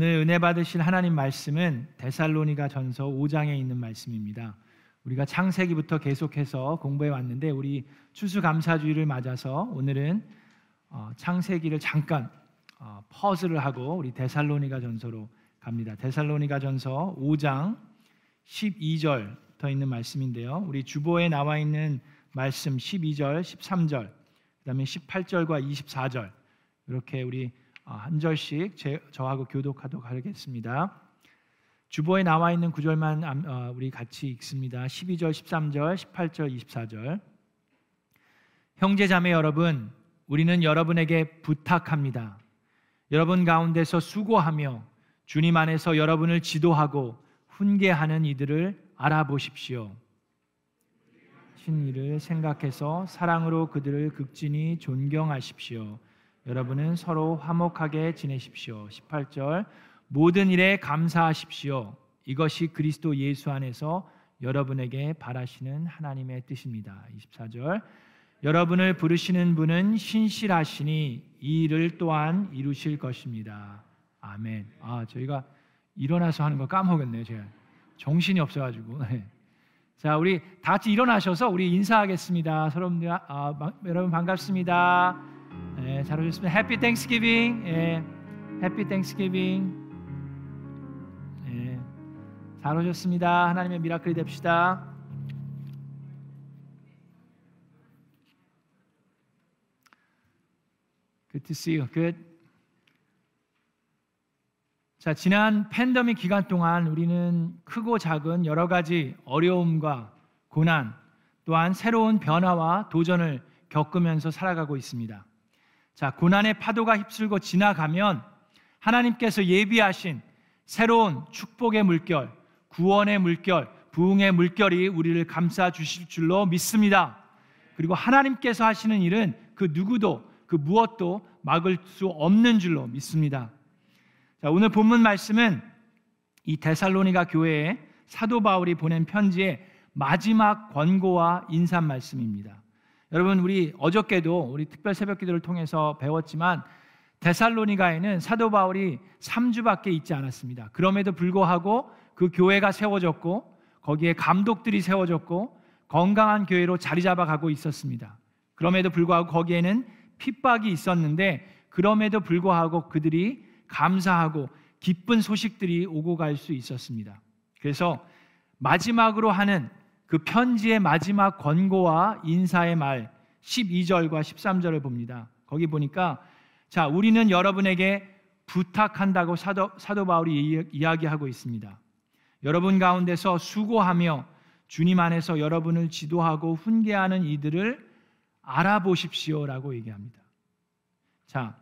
오늘 은혜 받으실 하나님 말씀은 데살로니가 전서 5장에 있는 말씀입니다. 우리가 창세기부터 계속해서 공부해 왔는데 우리 추수감사주의를 맞아서 오늘은 어, 창세기를 잠깐 어, 퍼즐을 하고 우리 데살로니가 전서로 갑니다. 데살로니가 전서 5장 12절부터 있는 말씀인데요. 우리 주보에 나와 있는 말씀 12절, 13절, 그 다음에 18절과 24절 이렇게 우리 어, 한 절씩 제, 저하고 교독하도록 하겠습니다. 주보에 나와 있는 구절만 어, 우리 같이 읽습니다. 12절, 13절, 18절, 24절. 형제 자매 여러분, 우리는 여러분에게 부탁합니다. 여러분 가운데서 수고하며 주님 안에서 여러분을 지도하고 훈계하는 이들을 알아보십시오. 신일을 생각해서 사랑으로 그들을 극진히 존경하십시오. 여러분은 서로 화목하게 지내십시오. 18절 모든 일에 감사하십시오. 이것이 그리스도 예수 안에서 여러분에게 바라시는 하나님의 뜻입니다. 24절 여러분을 부르시는 분은 신실하시니 이 일을 또한 이루실 것입니다. 아멘. 아, 저희가 일어나서 하는 거 까먹었네요, 제가. 정신이 없어 가지고. 네. 자, 우리 다 같이 일어나셔서 우리 인사하겠습니다. 여러분, 아, 여러분 반갑습니다. 네, 잘 오셨습니다. Happy Thanksgiving. 예. Happy Thanksgiving. 잘 오셨습니다. 하나님의 miracle이 됩시다. Good to. Good. 자, 지난 팬데믹 기간 동안 우리는 크고 작은 여러 가지 어려움과 고난, 또한 새로운 변화와 도전을 겪으면서 살아가고 있습니다. 자, 고난의 파도가 휩쓸고 지나가면 하나님께서 예비하신 새로운 축복의 물결, 구원의 물결, 부흥의 물결이 우리를 감싸 주실 줄로 믿습니다. 그리고 하나님께서 하시는 일은 그 누구도 그 무엇도 막을 수 없는 줄로 믿습니다. 자, 오늘 본문 말씀은 이 데살로니가 교회에 사도 바울이 보낸 편지의 마지막 권고와 인사 말씀입니다. 여러분 우리 어저께도 우리 특별 새벽 기도를 통해서 배웠지만 데살로니가에는 사도 바울이 3주밖에 있지 않았습니다. 그럼에도 불구하고 그 교회가 세워졌고 거기에 감독들이 세워졌고 건강한 교회로 자리 잡아 가고 있었습니다. 그럼에도 불구하고 거기에는 핍박이 있었는데 그럼에도 불구하고 그들이 감사하고 기쁜 소식들이 오고 갈 수 있었습니다. 그래서 마지막으로 하는 그 편지의 마지막 권고와 인사의 말 12절과 13절을 봅니다. 거기 보니까 자, 우리는 여러분에게 부탁한다고 사도, 사도 바울이 이야기하고 있습니다. 여러분 가운데서 수고하며 주님 안에서 여러분을 지도하고 훈계하는 이들을 알아보십시오라고 얘기합니다. 자,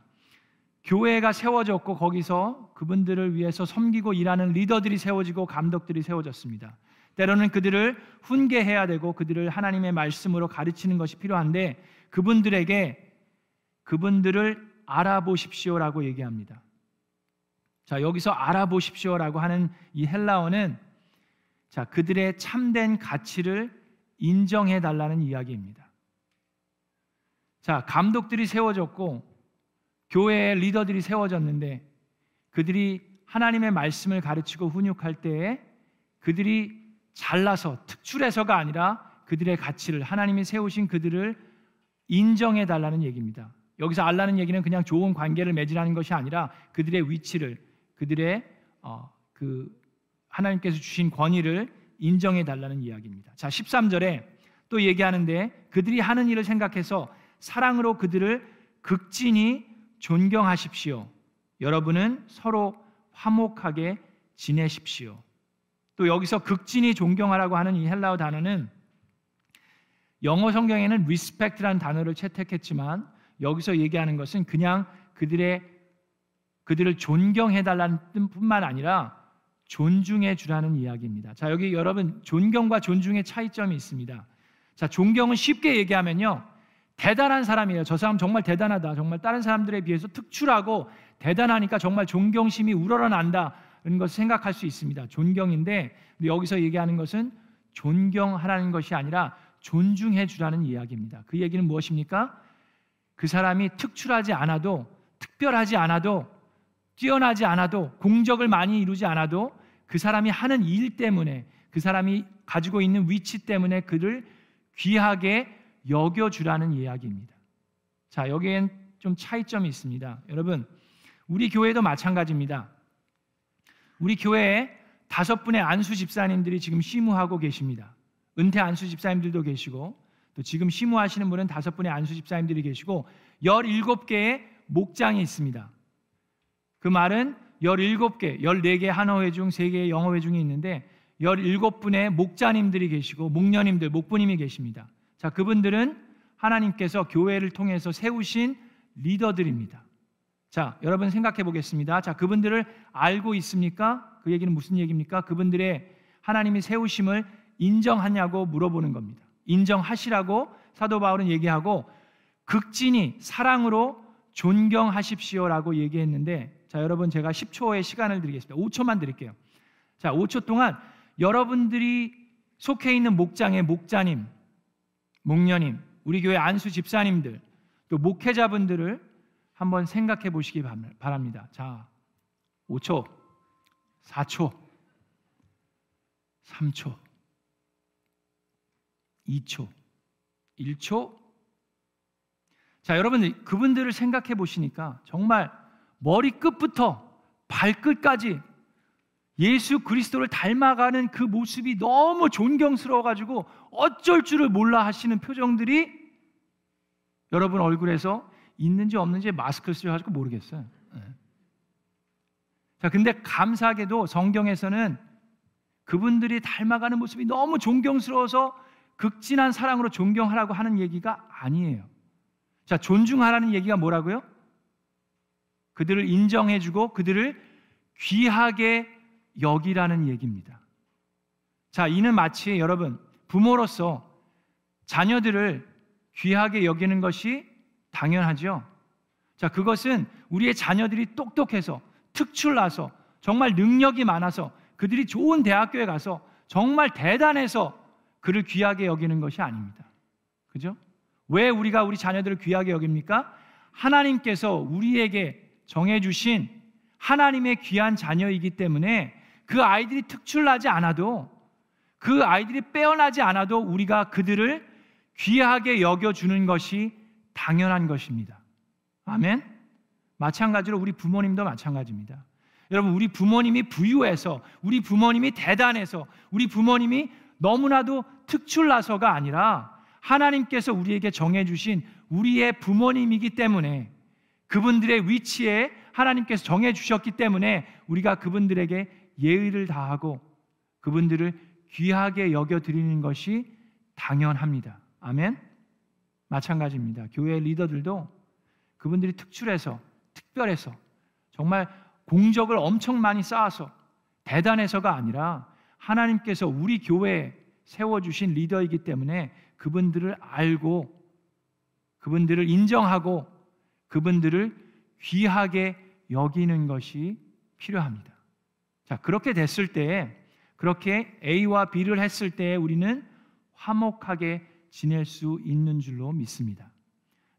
교회가 세워졌고 거기서 그분들을 위해서 섬기고 일하는 리더들이 세워지고 감독들이 세워졌습니다. 때로는 그들을 훈계해야 되고 그들을 하나님의 말씀으로 가르치는 것이 필요한데 그분들에게 그분들을 알아보십시오라고 얘기합니다. 자, 여기서 알아보십시오라고 하는 이 헬라어는 자, 그들의 참된 가치를 인정해 달라는 이야기입니다. 자, 감독들이 세워졌고 교회의 리더들이 세워졌는데 그들이 하나님의 말씀을 가르치고 훈육할 때에 그들이 잘나서 특출해서가 아니라 그들의 가치를 하나님이 세우신 그들을 인정해 달라는 얘기입니다. 여기서 알라는 얘기는 그냥 좋은 관계를 맺으라는 것이 아니라 그들의 위치를 그들의 어, 그 하나님께서 주신 권위를 인정해 달라는 이야기입니다. 자, 13절에 또 얘기하는데 그들이 하는 일을 생각해서 사랑으로 그들을 극진히 존경하십시오. 여러분은 서로 화목하게 지내십시오. 또 여기서 극진히 존경하라고 하는 이 헬라어 단어는 영어 성경에는 respect라는 단어를 채택했지만 여기서 얘기하는 것은 그냥 그들의 그들을 존경해 달라는 뜻뿐만 아니라 존중해 주라는 이야기입니다. 자, 여기 여러분 존경과 존중의 차이점이 있습니다. 자, 존경은 쉽게 얘기하면요. 대단한 사람이에요. 저 사람 정말 대단하다. 정말 다른 사람들에 비해서 특출하고 대단하니까 정말 존경심이 우러러 난다는 것을 생각할 수 있습니다. 존경인데 여기서 얘기하는 것은 존경하라는 것이 아니라 존중해 주라는 이야기입니다. 그 얘기는 무엇입니까? 그 사람이 특출하지 않아도 특별하지 않아도 뛰어나지 않아도 공적을 많이 이루지 않아도 그 사람이 하는 일 때문에 그 사람이 가지고 있는 위치 때문에 그를 귀하게 여겨 주라는 이야기입니다. 자, 여기엔 좀 차이점이 있습니다. 여러분, 우리 교회도 마찬가지입니다. 우리 교회에 다섯 분의 안수 집사님들이 지금 시무하고 계십니다. 은퇴 안수 집사님들도 계시고 또 지금 시무하시는 분은 다섯 분의 안수 집사님들이 계시고 17개의 목장이 있습니다. 그 말은 17개, 14개 한어회 중 3개의 영어회 중에 있는데 17분의 목자님들이 계시고 목녀님들, 목부님이 계십니다. 자, 그분들은 하나님께서 교회를 통해서 세우신 리더들입니다. 자, 여러분 생각해 보겠습니다. 자, 그분들을 알고 있습니까? 그 얘기는 무슨 얘기입니까? 그분들의 하나님이 세우심을 인정하냐고 물어보는 겁니다. 인정하시라고 사도 바울은 얘기하고 극진히 사랑으로 존경하십시오라고 얘기했는데 자, 여러분 제가 10초의 시간을 드리겠습니다. 5초만 드릴게요. 자, 5초 동안 여러분들이 속해 있는 목장의 목자님, 목녀님, 우리 교회 안수 집사님들, 또 목회자분들을 한번 생각해 보시기 바랍니다. 자, 5초, 4초, 3초, 2초, 1초. 자, 여러분 그분들을 생각해 보시니까 정말 머리끝부터 발끝까지 예수 그리스도를 닮아가는 그 모습이 너무 존경스러워 가지고 어쩔 줄을 몰라 하시는 표정들이 여러분 얼굴에서 있는지 없는지 마스크를 쓰여 가지고 모르겠어요. 네. 자, 근데 감사하게도 성경에서는 그분들이 닮아가는 모습이 너무 존경스러워서 극진한 사랑으로 존경하라고 하는 얘기가 아니에요. 자, 존중하라는 얘기가 뭐라고요? 그들을 인정해주고 그들을 귀하게 여기라는 얘기입니다. 자, 이는 마치 여러분 부모로서 자녀들을 귀하게 여기는 것이 당연하죠. 자, 그것은 우리의 자녀들이 똑똑해서 특출나서 정말 능력이 많아서 그들이 좋은 대학교에 가서 정말 대단해서 그를 귀하게 여기는 것이 아닙니다. 그죠? 왜 우리가 우리 자녀들을 귀하게 여깁니까? 하나님께서 우리에게 정해주신 하나님의 귀한 자녀이기 때문에 그 아이들이 특출나지 않아도 그 아이들이 빼어나지 않아도 우리가 그들을 귀하게 여겨주는 것이 당연한 것입니다. 아멘? 마찬가지로 우리 부모님도 마찬가지입니다. 여러분, 우리 부모님이 부유해서, 우리 부모님이 대단해서, 우리 부모님이 너무나도 특출나서가 아니라 하나님께서 우리에게 정해주신 우리의 부모님이기 때문에 그분들의 위치에 하나님께서 정해주셨기 때문에 우리가 그분들에게 예의를 다하고 그분들을 귀하게 여겨드리는 것이 당연합니다. 아멘? 마찬가지입니다. 교회 리더들도 그분들이 특출해서, 특별해서, 정말 공적을 엄청 많이 쌓아서 대단해서가 아니라 하나님께서 우리 교회에 세워주신 리더이기 때문에 그분들을 알고 그분들을 인정하고 그분들을 귀하게 여기는 것이 필요합니다. 자, 그렇게 됐을 때, 그렇게 A와 B를 했을 때 우리는 화목하게 지낼 수 있는 줄로 믿습니다.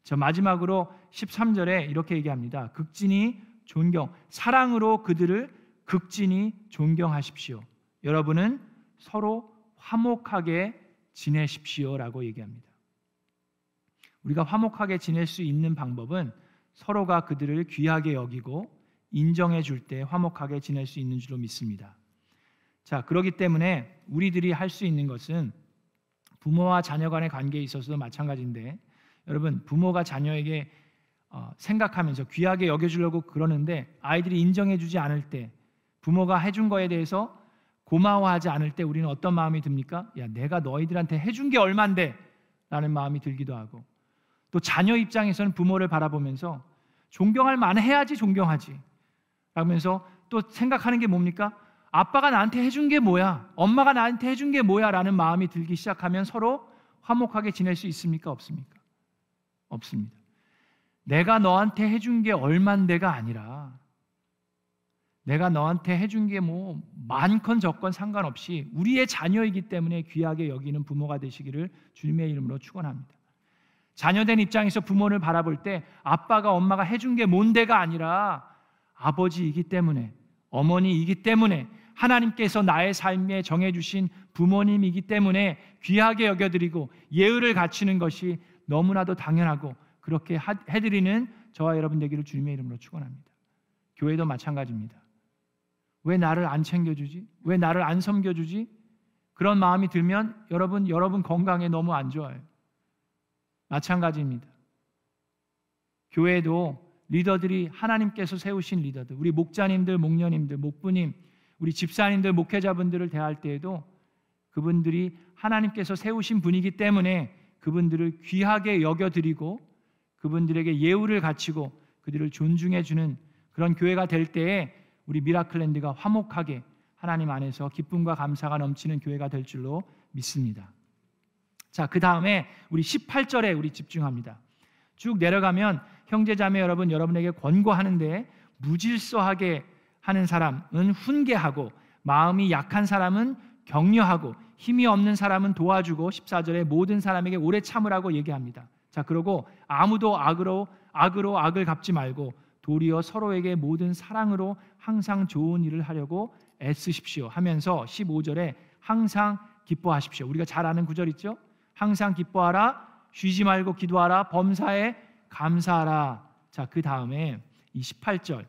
저 마지막으로 13절에 이렇게 얘기합니다. 극진히 존경, 사랑으로 그들을 극진히 존경하십시오. 여러분은 서로 화목하게 지내십시오라고 얘기합니다. 우리가 화목하게 지낼 수 있는 방법은 서로가 그들을 귀하게 여기고 인정해 줄 때 화목하게 지낼 수 있는 줄로 믿습니다. 자, 그렇기 때문에 우리들이 할 수 있는 것은 부모와 자녀 간의 관계에 있어서도 마찬가지인데 여러분 부모가 자녀에게 어, 생각하면서 귀하게 여겨주려고 그러는데 아이들이 인정해주지 않을 때 부모가 해준 거에 대해서 고마워하지 않을 때 우리는 어떤 마음이 듭니까? 야 내가 너희들한테 해준 게 얼만데 라는 마음이 들기도 하고 또 자녀 입장에서는 부모를 바라보면서 존경할 만 해야지 존경하지 라면서 또 생각하는 게 뭡니까? 아빠가 나한테 해준 게 뭐야? 엄마가 나한테 해준 게 뭐야? 라는 마음이 들기 시작하면 서로 화목하게 지낼 수 있습니까? 없습니까? 없습니다. 내가 너한테 해준 게 얼만데가 아니라 내가 너한테 해준 게 뭐 많건 적건 상관없이 우리의 자녀이기 때문에 귀하게 여기는 부모가 되시기를 주님의 이름으로 축원합니다. 자녀된 입장에서 부모를 바라볼 때 아빠가 엄마가 해준 게 뭔데가 아니라 아버지이기 때문에 어머니이기 때문에 하나님께서 나의 삶에 정해주신 부모님이기 때문에 귀하게 여겨드리고 예의를 갖추는 것이 너무나도 당연하고 그렇게 해드리는 저와 여러분 되기를 주님의 이름으로 축원합니다. 교회도 마찬가지입니다. 왜 나를 안 챙겨주지? 왜 나를 안 섬겨주지? 그런 마음이 들면 여러분 여러분 건강에 너무 안 좋아요. 마찬가지입니다. 교회도 리더들이 하나님께서 세우신 리더들, 우리 목자님들, 목녀님들, 목부님, 우리 집사님들, 목회자분들을 대할 때에도 그분들이 하나님께서 세우신 분이기 때문에 그분들을 귀하게 여겨드리고 그분들에게 예우를 갖추고 그들을 존중해 주는 그런 교회가 될 때에 우리 미라클랜드가 화목하게 하나님 안에서 기쁨과 감사가 넘치는 교회가 될 줄로 믿습니다. 자, 그 다음에 우리 18절에 우리 집중합니다. 쭉 내려가면 형제자매 여러분 여러분에게 권고하는데 무질서하게 하는 사람은 훈계하고 마음이 약한 사람은 격려하고 힘이 없는 사람은 도와주고 14절에 모든 사람에게 오래 참으라고 얘기합니다. 자, 그러고 아무도 악으로 악으로 악을 갚지 말고 도리어 서로에게 모든 사랑으로 항상 좋은 일을 하려고 애쓰십시오 하면서 15절에 항상 기뻐하십시오. 우리가 잘 아는 구절 있죠? 항상 기뻐하라 쉬지 말고 기도하라 범사에 감사하라. 자, 그 다음에 이 18절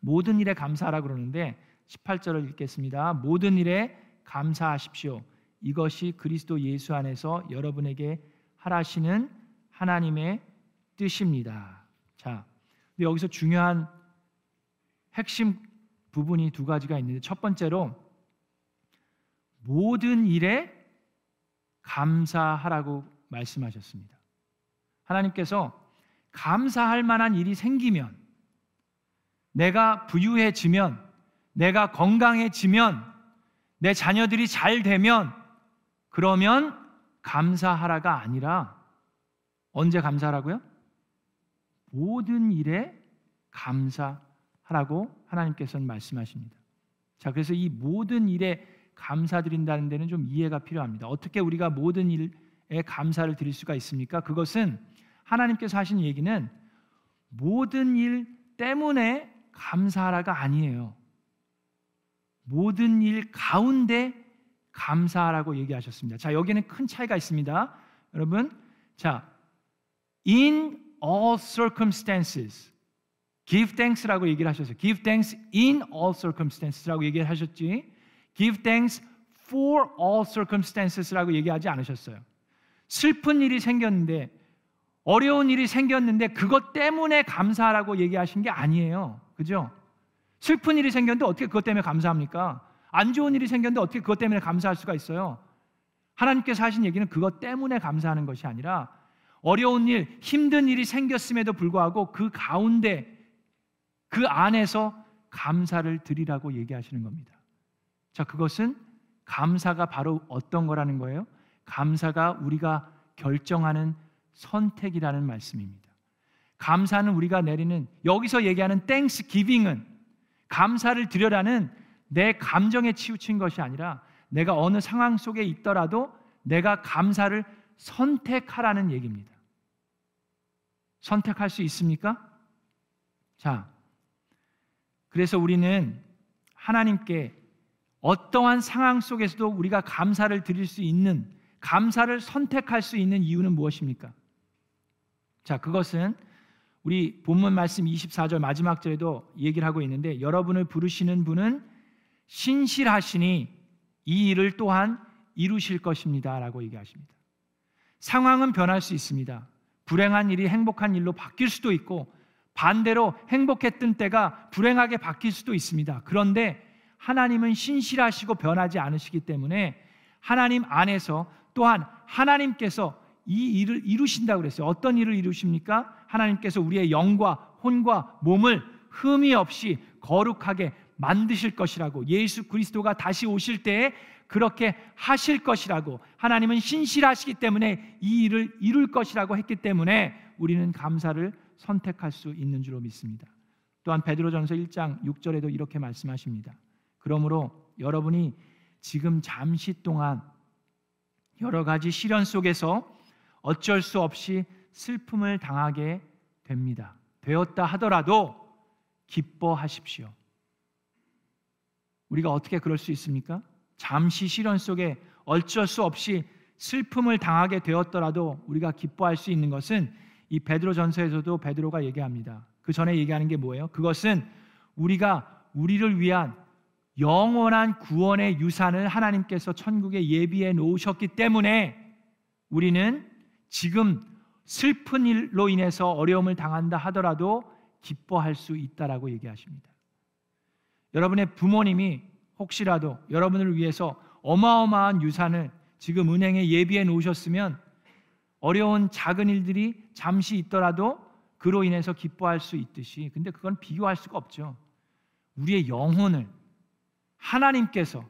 모든 일에 감사하라 그러는데 18절을 읽겠습니다. 모든 일에 감사하십시오. 이것이 그리스도 예수 안에서 여러분에게 하라시는 하나님의 뜻입니다. 자, 근데 여기서 중요한 핵심 부분이 두 가지가 있는데 첫 번째로 모든 일에 감사하라고 말씀하셨습니다. 하나님께서 감사할 만한 일이 생기면 내가 부유해지면 내가 건강해지면 내 자녀들이 잘 되면 그러면 감사하라가 아니라 언제 감사하라고요? 모든 일에 감사하라고 하나님께서는 말씀하십니다. 자, 그래서 이 모든 일에 감사드린다는 데는 좀 이해가 필요합니다. 어떻게 우리가 모든 일에 감사를 드릴 수가 있습니까? 그것은 하나님께서 하신 얘기는 모든 일 때문에 감사하라가 아니에요. 모든 일 가운데 감사하라고 얘기하셨습니다. 자, 여기는 큰 차이가 있습니다. 여러분, 자, in all circumstances give thanks라고 얘기를 하셨어요. give thanks in all circumstances라고 얘기를 하셨지. give thanks for all circumstances라고 얘기하지 않으셨어요. 슬픈 일이 생겼는데 어려운 일이 생겼는데 그것 때문에 감사하라고 얘기하신 게 아니에요. 그죠? 슬픈 일이 생겼는데 어떻게 그것 때문에 감사합니까? 안 좋은 일이 생겼는데 어떻게 그것 때문에 감사할 수가 있어요? 하나님께서 하신 얘기는 그것 때문에 감사하는 것이 아니라 어려운 일, 힘든 일이 생겼음에도 불구하고 그 가운데 그 안에서 감사를 드리라고 얘기하시는 겁니다. 자, 그것은 감사가 바로 어떤 거라는 거예요? 감사가 우리가 결정하는 선택이라는 말씀입니다. 감사는 우리가 내리는 여기서 얘기하는 thanksgiving은 감사를 드려라는 내 감정에 치우친 것이 아니라 내가 어느 상황 속에 있더라도 내가 감사를 선택하라는 얘기입니다. 선택할 수 있습니까? 자, 그래서 우리는 하나님께 어떠한 상황 속에서도 우리가 감사를 드릴 수 있는 감사를 선택할 수 있는 이유는 무엇입니까? 자, 그것은 우리 본문 말씀 24절 마지막 절에도 얘기를 하고 있는데 여러분을 부르시는 분은 신실하시니 이 일을 또한 이루실 것입니다라고 얘기하십니다. 상황은 변할 수 있습니다. 불행한 일이 행복한 일로 바뀔 수도 있고 반대로 행복했던 때가 불행하게 바뀔 수도 있습니다. 그런데 하나님은 신실하시고 변하지 않으시기 때문에 하나님 안에서 또한 하나님께서 이 일을 이루신다고 그랬어요. 어떤 일을 이루십니까? 하나님께서 우리의 영과 혼과 몸을 흠이 없이 거룩하게 만드실 것이라고 예수 그리스도가 다시 오실 때에 그렇게 하실 것이라고 하나님은 신실하시기 때문에 이 일을 이룰 것이라고 했기 때문에 우리는 감사를 선택할 수 있는 줄로 믿습니다. 또한 베드로전서 1장 6절에도 이렇게 말씀하십니다. 그러므로 여러분이 지금 잠시 동안 여러 가지 시련 속에서 어쩔 수 없이 슬픔을 당하게 됩니다. 되었다 하더라도 기뻐하십시오. 우리가 어떻게 그럴 수 있습니까? 잠시 시련 속에 어쩔 수 없이 슬픔을 당하게 되었더라도 우리가 기뻐할 수 있는 것은 이 베드로 전서에서도 베드로가 얘기합니다. 그 전에 얘기하는 게 뭐예요? 그것은 우리가 우리를 위한 영원한 구원의 유산을 하나님께서 천국에 예비해 놓으셨기 때문에 우리는 지금 슬픈 일로 인해서 어려움을 당한다 하더라도 기뻐할 수 있다라고 얘기하십니다. 여러분의 부모님이 혹시라도 여러분을 위해서 어마어마한 유산을 지금 은행에 예비해 놓으셨으면 어려운 작은 일들이 잠시 있더라도 그로 인해서 기뻐할 수 있듯이 근데 그건 비교할 수가 없죠. 우리의 영혼을 하나님께서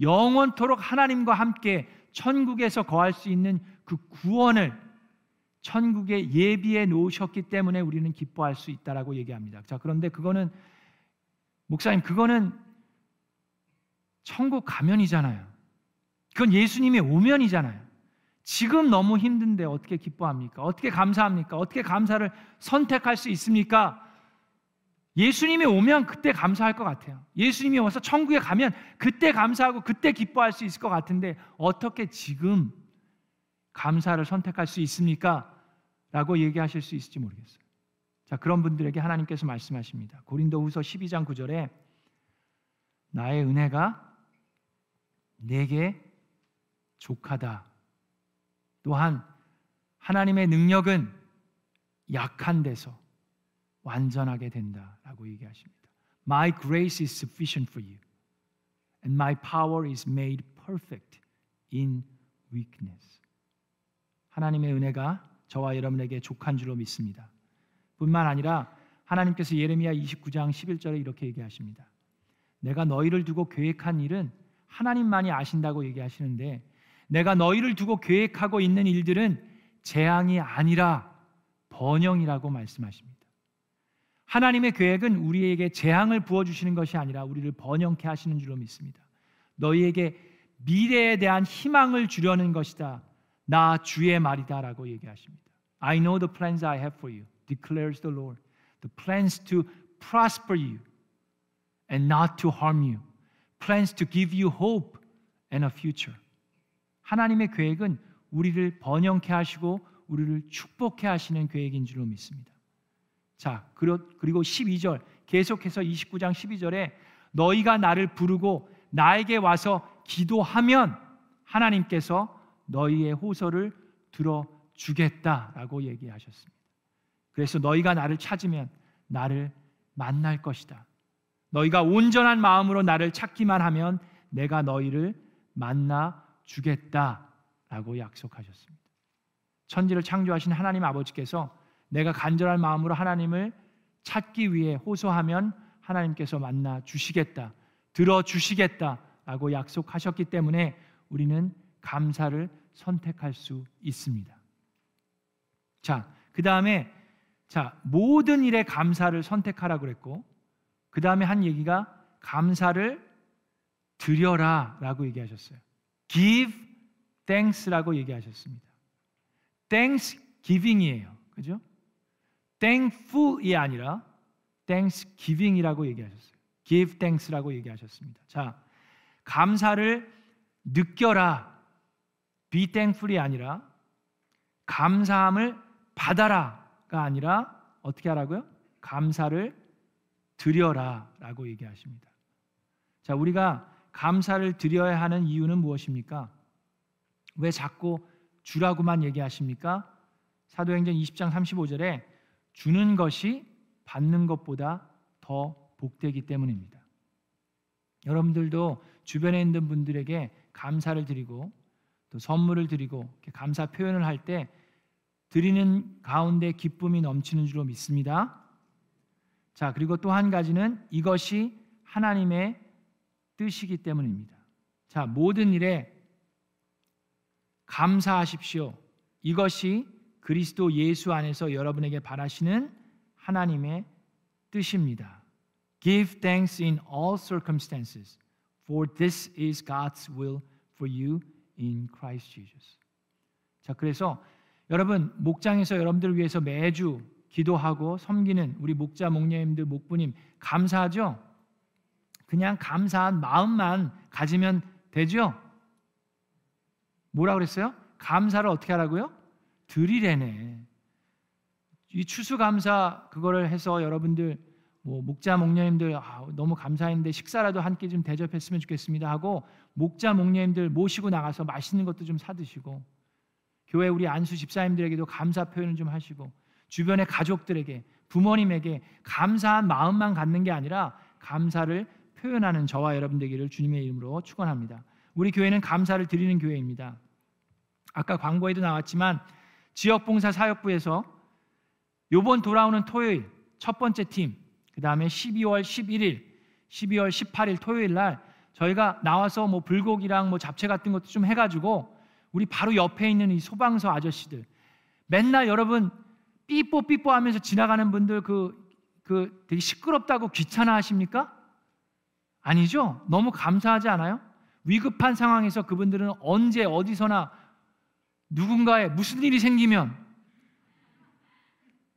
영원토록 하나님과 함께 천국에서 거할 수 있는 그 구원을 천국에 예비해 놓으셨기 때문에 우리는 기뻐할 수 있다라고 얘기합니다. 자, 그런데 그거는 목사님 그거는 천국 가면이잖아요. 그건 예수님의 오면이잖아요. 지금 너무 힘든데 어떻게 기뻐합니까? 어떻게 감사합니까? 어떻게 감사를 선택할 수 있습니까? 예수님이 오면 그때 감사할 것 같아요. 예수님이 와서 천국에 가면 그때 감사하고 그때 기뻐할 수 있을 것 같은데 어떻게 지금 감사를 선택할 수 있습니까? 라고 얘기하실 수 있을지 모르겠어요. 자, 그런 분들에게 하나님께서 말씀하십니다. 고린도후서 12장 9절에 나의 은혜가 내게 족하다. 또한 하나님의 능력은 약한 데서 완전하게 된다라고 얘기하십니다. My grace is sufficient for you and my power is made perfect in weakness. 하나님의 은혜가 저와 여러분에게 족한 줄로 믿습니다. 뿐만 아니라 하나님께서 예레미야 29장 11절에 이렇게 얘기하십니다. 내가 너희를 두고 계획한 일은 하나님만이 아신다고 얘기하시는데 내가 너희를 두고 계획하고 있는 일들은 재앙이 아니라 번영이라고 말씀하십니다. 하나님의 계획은 우리에게 재앙을 부어 주시는 것이 아니라 우리를 번영케 하시는 줄로 믿습니다. 너희에게 미래에 대한 희망을 주려는 것이다. 나 주의 말이다라고 얘기하십니다. I know the plans I have for you, declares the Lord. The plans to prosper you and not to harm you. Plans to give you hope and a future. 하나님의 계획은 우리를 번영케 하시고 우리를 축복케 하시는 계획인 줄로 믿습니다. 자, 그리고 12절 계속해서 29장 12절에 너희가 나를 부르고 나에게 와서 기도하면 하나님께서 너희의 호소를 들어 주겠다라고 얘기하셨습니다. 그래서 너희가 나를 찾으면 나를 만날 것이다. 너희가 온전한 마음으로 나를 찾기만 하면 내가 너희를 만나 주겠다라고 약속하셨습니다. 천지를 창조하신 하나님 아버지께서 내가 간절한 마음으로 하나님을 찾기 위해 호소하면 하나님께서 만나 주시겠다, 들어 주시겠다라고 약속하셨기 때문에 우리는 감사를 선택할 수 있습니다. 자, 그 다음에 자 모든 일에 감사를 선택하라 그랬고 그 다음에 한 얘기가 감사를 드려라라고 얘기하셨어요. Give thanks라고 얘기하셨습니다. Thanksgiving이에요, 그죠? Thankful이 아니라 Thanksgiving이라고 얘기하셨어요. Give thanks라고 얘기하셨습니다. 자, 감사를 느껴라. Be thankful이 아니라 감사함을 받아라가 아니라 어떻게 하라고요? 감사를 드려라라고 얘기하십니다. 자, 우리가 감사를 드려야 하는 이유는 무엇입니까? 왜 자꾸 주라고만 얘기하십니까? 사도행전 20장 35절에 주는 것이 받는 것보다 더 복되기 때문입니다. 여러분들도 주변에 있는 분들에게 감사를 드리고 또 선물을 드리고 감사 표현을 할 때 드리는 가운데 기쁨이 넘치는 줄로 믿습니다. 자, 그리고 또 한 가지는 이것이 하나님의 뜻이기 때문입니다. 자, 모든 일에 감사하십시오. 이것이 그리스도 예수 안에서 여러분에게 바라시는 하나님의 뜻입니다. Give thanks in all circumstances, for this is God's will for you in Christ Jesus. 자, 그래서 여러분 목장에서 여러분들을 위해서 매주 기도하고 섬기는 우리 목자 목녀님들 목부님 감사하죠? 그냥 감사한 마음만 가지면 되죠? 뭐라 그랬어요? 감사를 어떻게 하라고요? 드리래네. 이 추수감사 그거를 해서 여러분들 뭐 목자 목녀님들 아, 너무 감사했는데 식사라도 한 끼 좀 대접했으면 좋겠습니다 하고 목자 목녀님들 모시고 나가서 맛있는 것도 좀 사드시고 교회 우리 안수 집사님들에게도 감사 표현을 좀 하시고 주변의 가족들에게 부모님에게 감사한 마음만 갖는 게 아니라 감사를 표현하는 저와 여러분 되기를 주님의 이름으로 축원합니다. 우리 교회는 감사를 드리는 교회입니다. 아까 광고에도 나왔지만 지역봉사 사역부에서 요번 돌아오는 토요일 첫 번째 팀, 그 다음에 12월 11일, 12월 18일 토요일 날 저희가 나와서 뭐 불고기랑 뭐 잡채 같은 것도 좀 해가지고 우리 바로 옆에 있는 이 소방서 아저씨들 맨날 여러분 삐뽀 삐뽀 하면서 지나가는 분들 그, 그 되게 시끄럽다고 귀찮아 하십니까? 아니죠? 너무 감사하지 않아요? 위급한 상황에서 그분들은 언제 어디서나 누군가의 무슨 일이 생기면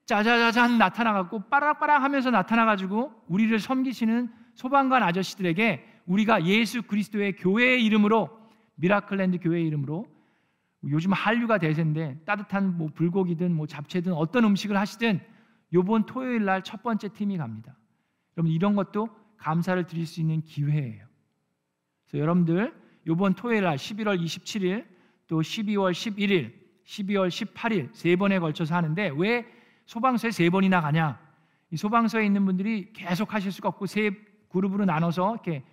짜자자잔 나타나갖고 빠락빠락 하면서 나타나가지고 우리를 섬기시는 소방관 아저씨들에게 우리가 예수 그리스도의 교회의 이름으로 미라클랜드 교회의 이름으로 요즘 한류가 대세인데 따뜻한 뭐 불고기든 뭐 잡채든 어떤 음식을 하시든 요번 토요일 날 첫 번째 팀이 갑니다. 여러분 이런 것도 감사를 드릴 수 있는 기회예요. 그래서 여러분들 요번 토요일 날 11월 27일 또 12월 11일, 12월 18일 세 번에 걸쳐서 하는데 왜 소방서에 세 번이나 가냐? 이 소방서에 있는 분들이 계속 하실 수가 없고 세 그룹으로 나눠서 이렇게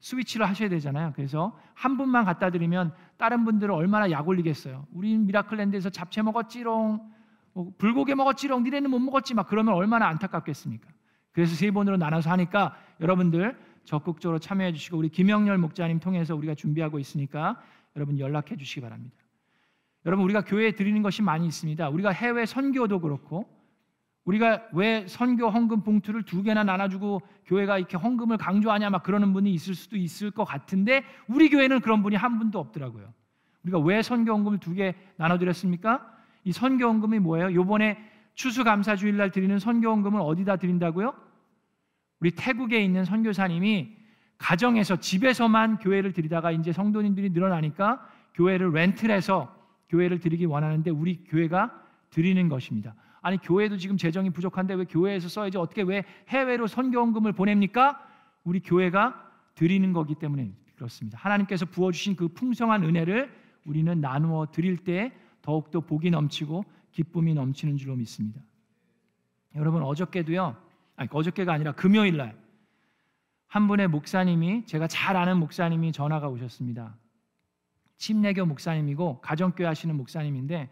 스위치를 하셔야 되잖아요. 그래서 한 분만 갖다 드리면 다른 분들은 얼마나 약 올리겠어요. 우리는 미라클랜드에서 잡채 먹었지롱, 뭐 불고기 먹었지롱, 니네는 못 먹었지 막 그러면 얼마나 안타깝겠습니까? 그래서 세 번으로 나눠서 하니까 여러분들 적극적으로 참여해 주시고 우리 김영렬 목자님 통해서 우리가 준비하고 있으니까 여러분 연락해 주시기 바랍니다. 여러분 우리가 교회에 드리는 것이 많이 있습니다. 우리가 해외 선교도 그렇고 우리가 왜 선교 헌금 봉투를 두 개나 나눠주고 교회가 이렇게 헌금을 강조하냐 막 그러는 분이 있을 수도 있을 것 같은데 우리 교회는 그런 분이 한 분도 없더라고요. 우리가 왜 선교 헌금을 두 개 나눠드렸습니까? 이 선교 헌금이 뭐예요? 요번에 추수감사주일날 드리는 선교 헌금을 어디다 드린다고요? 우리 태국에 있는 선교사님이 가정에서 집에서만 교회를 드리다가 이제 성도님들이 늘어나니까 교회를 렌트해서 교회를 드리기 원하는데 우리 교회가 드리는 것입니다. 아니 교회도 지금 재정이 부족한데 왜 교회에서 써야지 어떻게 왜 해외로 선교원금을 보냅니까? 우리 교회가 드리는 거기 때문에 그렇습니다. 하나님께서 부어 주신 그 풍성한 은혜를 우리는 나누어 드릴 때 더욱더 복이 넘치고 기쁨이 넘치는 줄로 믿습니다. 여러분 어저께도요. 아니 어저께가 아니라 금요일 날 한 분의 목사님이 제가 잘 아는 목사님이 전화가 오셨습니다. 침례교 목사님이고 가정교회 하시는 목사님인데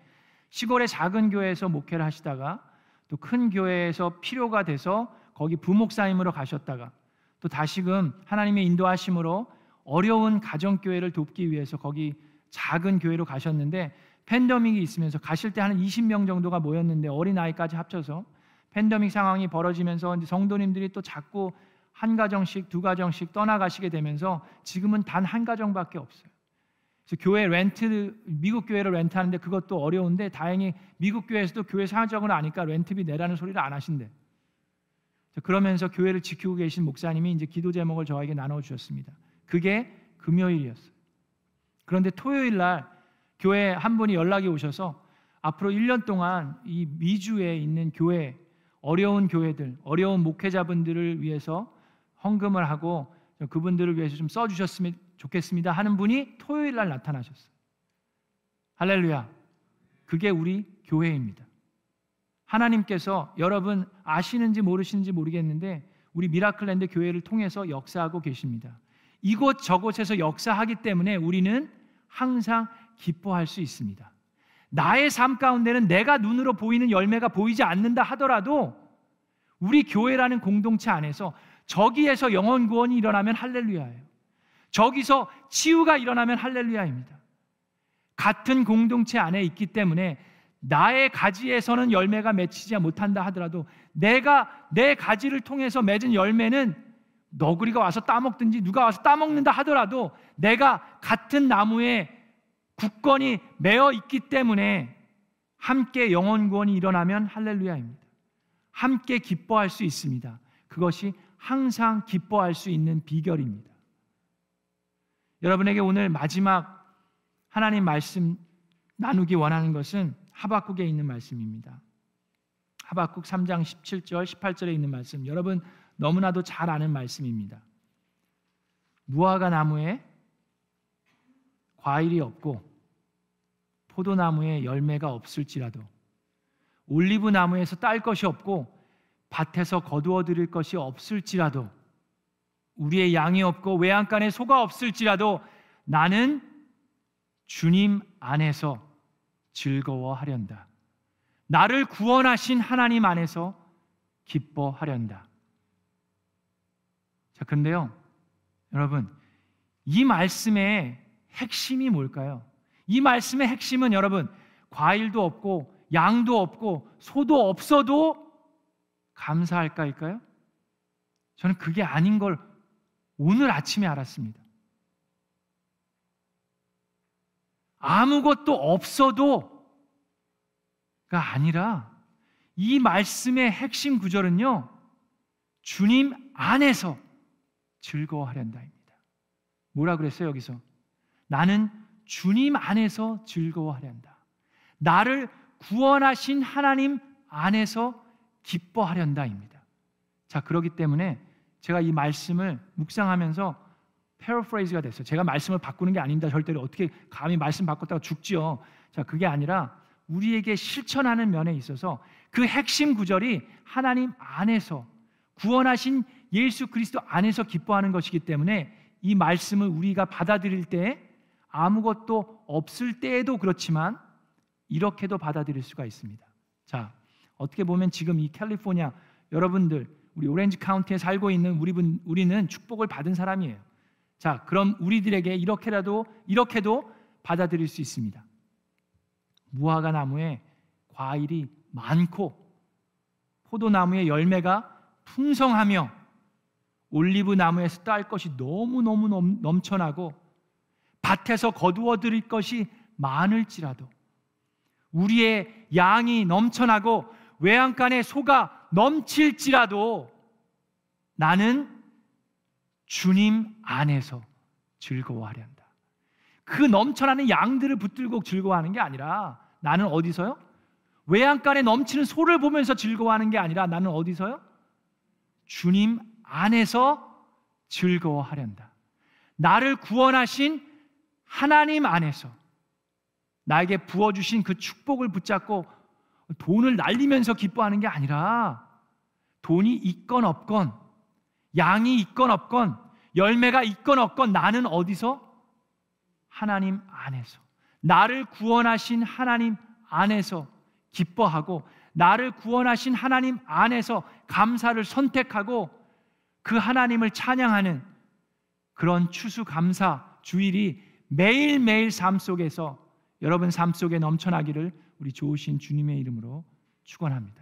시골의 작은 교회에서 목회를 하시다가 또 큰 교회에서 필요가 돼서 거기 부목사님으로 가셨다가 또 다시금 하나님의 인도하심으로 어려운 가정교회를 돕기 위해서 거기 작은 교회로 가셨는데 팬데믹이 있으면서 가실 때 한 20명 정도가 모였는데 어린 아이까지 합쳐서 팬데믹 상황이 벌어지면서 성도님들이 또 자꾸 한 가정씩 두 가정씩 떠나가시게 되면서 지금은 단 한 가정밖에 없어요. 그래서 교회 렌트 미국 교회를 렌트하는데 그것도 어려운데 다행히 미국 교회에서도 교회 사정을 아니까 렌트비 내라는 소리를 안 하신대. 그러면서 교회를 지키고 계신 목사님이 이제 기도 제목을 저에게 나눠 주셨습니다. 그게 금요일이었어요. 그런데 토요일 날 교회 한 분이 연락이 오셔서 앞으로 1년 동안 이 미주에 있는 교회 어려운 교회들, 어려운 목회자분들을 위해서 헌금을 하고 그분들을 위해서 좀 써주셨으면 좋겠습니다 하는 분이 토요일 날 나타나셨어요. 할렐루야. 그게 우리 교회입니다. 하나님께서 여러분 아시는지 모르시는지 모르겠는데 우리 미라클랜드 교회를 통해서 역사하고 계십니다. 이곳 저곳에서 역사하기 때문에 우리는 항상 기뻐할 수 있습니다. 나의 삶 가운데는 내가 눈으로 보이는 열매가 보이지 않는다 하더라도 우리 교회라는 공동체 안에서 저기에서 영원 구원이 일어나면 할렐루야예요. 저기서 치유가 일어나면 할렐루야입니다. 같은 공동체 안에 있기 때문에 나의 가지에서는 열매가 맺히지 못한다 하더라도 내가 내 가지를 통해서 맺은 열매는 너구리가 와서 따먹든지 누가 와서 따먹는다 하더라도 내가 같은 나무에 굳건히 매어 있기 때문에 함께 영원 구원이 일어나면 할렐루야입니다. 함께 기뻐할 수 있습니다. 그것이 항상 기뻐할 수 있는 비결입니다. 여러분에게 오늘 마지막 하나님 말씀 나누기 원하는 것은 하박국에 있는 말씀입니다. 하박국 3장 17절 18절에 있는 말씀 여러분 너무나도 잘 아는 말씀입니다. 무화과 나무에 과일이 없고 포도나무에 열매가 없을지라도 올리브 나무에서 딸 것이 없고 밭에서 거두어 드릴 것이 없을지라도 우리의 양이 없고 외양간에 소가 없을지라도 나는 주님 안에서 즐거워하련다. 나를 구원하신 하나님 안에서 기뻐하련다. 자, 그런데요. 여러분, 이 말씀의 핵심이 뭘까요? 이 말씀의 핵심은 여러분, 과일도 없고 양도 없고 소도 없어도 감사할까일까요? 저는 그게 아닌 걸 오늘 아침에 알았습니다. 아무것도 없어도가 아니라 이 말씀의 핵심 구절은요, 주님 안에서 즐거워하련다입니다. 뭐라 그랬어요, 여기서? 나는 주님 안에서 즐거워하련다. 나를 구원하신 하나님 안에서 기뻐하련다입니다. 자, 그러기 때문에 제가 이 말씀을 묵상하면서 패러프레이즈가 됐어요. 제가 말씀을 바꾸는 게 아닙니다. 절대로 어떻게 감히 말씀 바꿨다가 죽지요. 자, 그게 아니라 우리에게 실천하는 면에 있어서 그 핵심 구절이 하나님 안에서 구원하신 예수 그리스도 안에서 기뻐하는 것이기 때문에 이 말씀을 우리가 받아들일 때 아무것도 없을 때에도 그렇지만 이렇게도 받아들일 수가 있습니다. 자, 어떻게 보면 지금 이 캘리포니아 여러분들 우리 오렌지 카운티에 살고 있는 우리 분 우리는 축복을 받은 사람이에요. 자, 그럼 우리들에게 이렇게라도 이렇게도 받아들일 수 있습니다. 무화과 나무에 과일이 많고 포도나무의 열매가 풍성하며 올리브 나무에서 딸 것이 너무너무 넘쳐나고 밭에서 거두어 드릴 것이 많을지라도 우리의 양이 넘쳐나고 외양간에 소가 넘칠지라도 나는 주님 안에서 즐거워하려 한다. 그 넘쳐나는 양들을 붙들고 즐거워하는 게 아니라 나는 어디서요? 외양간에 넘치는 소를 보면서 즐거워하는 게 아니라 나는 어디서요? 주님 안에서 즐거워하련다. 나를 구원하신 하나님 안에서 나에게 부어주신 그 축복을 붙잡고 돈을 날리면서 기뻐하는 게 아니라 돈이 있건 없건 양이 있건 없건 열매가 있건 없건 나는 어디서? 하나님 안에서. 나를 구원하신 하나님 안에서 기뻐하고 나를 구원하신 하나님 안에서 감사를 선택하고 그 하나님을 찬양하는 그런 추수감사 주일이 매일매일 삶 속에서 여러분 삶 속에 넘쳐나기를 우리 좋으신 주님의 이름으로 축원합니다.